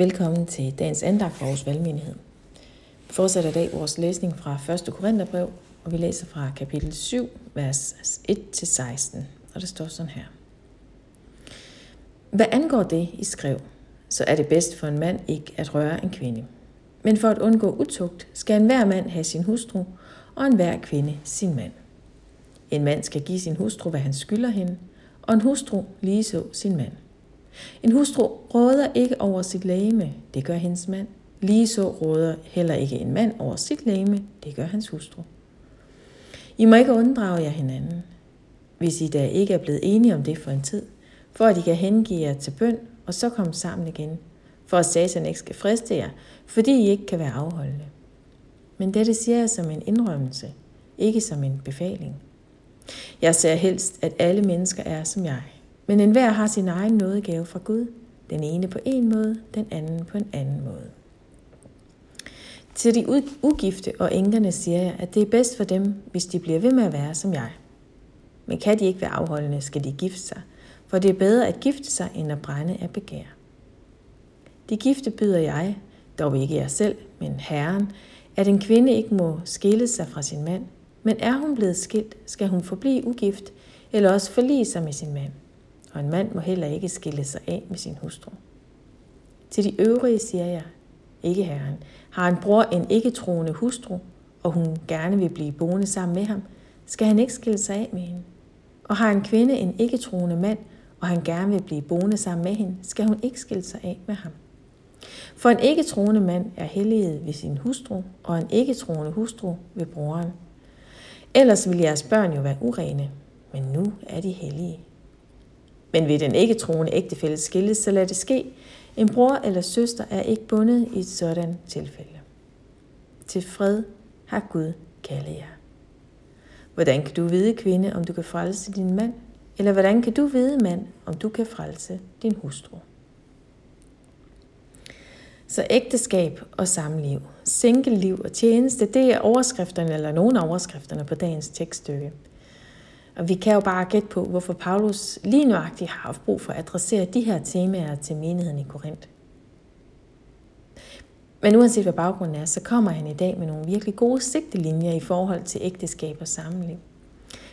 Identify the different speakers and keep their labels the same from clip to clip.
Speaker 1: Velkommen til dagens andagt for vores valgmenighed. Vi fortsætter i dag vores læsning fra 1. Korintherbrev, og vi læser fra kapitel 7, vers 1-16, og det står sådan her. Hvad angår det, I skrev, så er det bedst for en mand ikke at røre en kvinde. Men for at undgå utugt, skal enhver mand have sin hustru, og enhver kvinde sin mand. En mand skal give sin hustru, hvad han skylder hende, og en hustru lige så sin mand. En hustru råder ikke over sit lægeme, det gør hendes mand. Lige så råder heller ikke en mand over sit lægeme, det gør hans hustru. I må ikke unddrage jer hinanden, hvis I da ikke er blevet enige om det for en tid, for at I kan hengive jer til bøn og så komme sammen igen, for at satan ikke skal friste jer, fordi I ikke kan være afholdende. Men dette siger jeg som en indrømmelse, ikke som en befaling. Jeg ser helst, at alle mennesker er som jeg, men enhver har sin egen nådegave fra Gud. Den ene på en måde, den anden på en anden måde. Til de ugifte og enkerne siger jeg, at det er bedst for dem, hvis de bliver ved med at være som jeg. Men kan de ikke være afholdende, skal de gifte sig, for det er bedre at gifte sig, end at brænde af begær. De gifte byder jeg, dog ikke jeg selv, men Herren, at en kvinde ikke må skille sig fra sin mand, men er hun blevet skilt, skal hun forblive ugift, eller også forlige sig med sin mand og en mand må heller ikke skille sig af med sin hustru. Til de øvrige siger jeg, ikke herren, har en bror en ikke-troende hustru, og hun gerne vil blive boende sammen med ham, skal han ikke skille sig af med hende. Og har en kvinde en ikke-troende mand, og han gerne vil blive boende sammen med hende, skal hun ikke skille sig af med ham. For en ikke-troende mand er helliget ved sin hustru, og en ikke-troende hustru ved broren. Ellers ville jeres børn jo være urene, men nu er de hellige. Men ved den ikke troende ægtefælde skilles, så lad det ske. En bror eller søster er ikke bundet i et sådan tilfælde. Til fred har Gud kaldet jer. Hvordan kan du vide, kvinde, om du kan frelse din mand? Eller hvordan kan du vide, mand, om du kan frelse din hustru? Så ægteskab og samliv, single-liv og tjeneste, det er overskrifterne, eller nogle af overskrifterne på dagens tekststykke. Og vi kan jo bare gætte på, hvorfor Paulus lige nøjagtigt har haft brug for at adressere de her temaer til menigheden i Korinth. Men uanset hvad baggrunden er, så kommer han i dag med nogle virkelig gode sigtelinjer i forhold til ægteskab og samliv.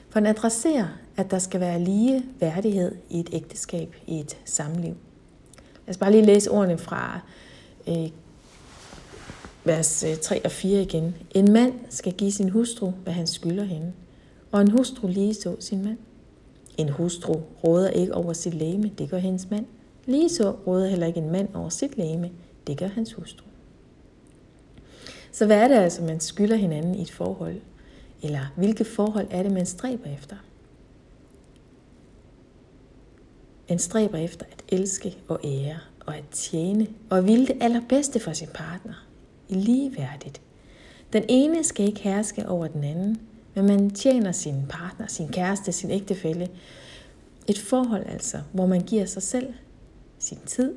Speaker 1: For han adresserer, at der skal være lige værdighed i et ægteskab, i et samliv. Lad os bare lige læse ordene fra øh, vers øh, 3 og 4 igen. En mand skal give sin hustru, hvad han skylder hende og en hustru lige så sin mand. En hustru råder ikke over sit læme, det gør hendes mand. Lige så råder heller ikke en mand over sit læme, det gør hans hustru. Så hvad er det altså, man skylder hinanden i et forhold? Eller hvilke forhold er det, man stræber efter? Man stræber efter at elske og ære og at tjene og ville det allerbedste for sin partner. I ligeværdigt. Den ene skal ikke herske over den anden, men man tjener sin partner, sin kæreste, sin ægtefælle. Et forhold altså, hvor man giver sig selv sin tid,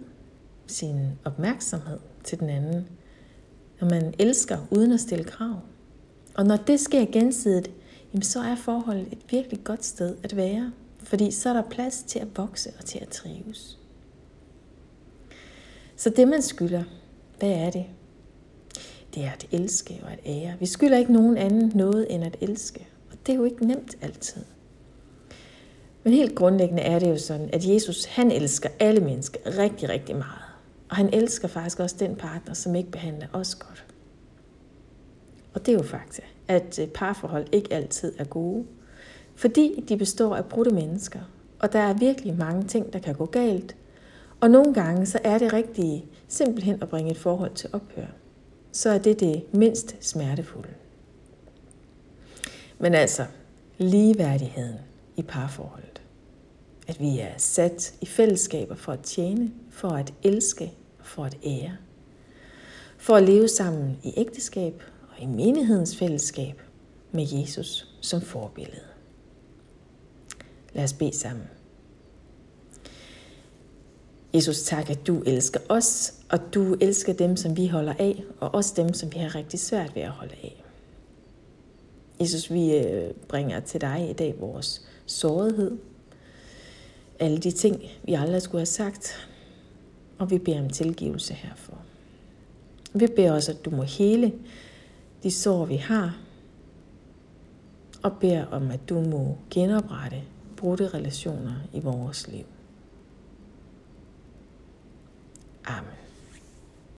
Speaker 1: sin opmærksomhed til den anden. Når man elsker uden at stille krav. Og når det sker gensidigt, jamen så er forholdet et virkelig godt sted at være. Fordi så er der plads til at vokse og til at trives. Så det man skylder, hvad er det? Det er at elske og at ære. Vi skylder ikke nogen anden noget end at elske. Og det er jo ikke nemt altid. Men helt grundlæggende er det jo sådan, at Jesus han elsker alle mennesker rigtig, rigtig meget. Og han elsker faktisk også den partner, som ikke behandler os godt. Og det er jo faktisk, at øh, parforhold ikke altid er gode, fordi de består af brudte mennesker, og der er virkelig mange ting, der kan gå galt. Og nogle gange så er det rigtige simpelthen at bringe et forhold til ophør så er det det mindst smertefulde. Men altså, ligeværdigheden i parforholdet. At vi er sat i fællesskaber for at tjene, for at elske og for at ære. For at leve sammen i ægteskab og i menighedens fællesskab med Jesus som forbillede. Lad os bede sammen. Jesus, tak, at du elsker os, og du elsker dem, som vi holder af, og også dem, som vi har rigtig svært ved at holde af. Jesus, vi øh, bringer til dig i dag vores sårighed, alle de ting, vi aldrig skulle have sagt, og vi beder om tilgivelse herfor. Vi beder også, at du må hele de sår, vi har, og beder om, at du må genoprette brudte relationer i vores liv.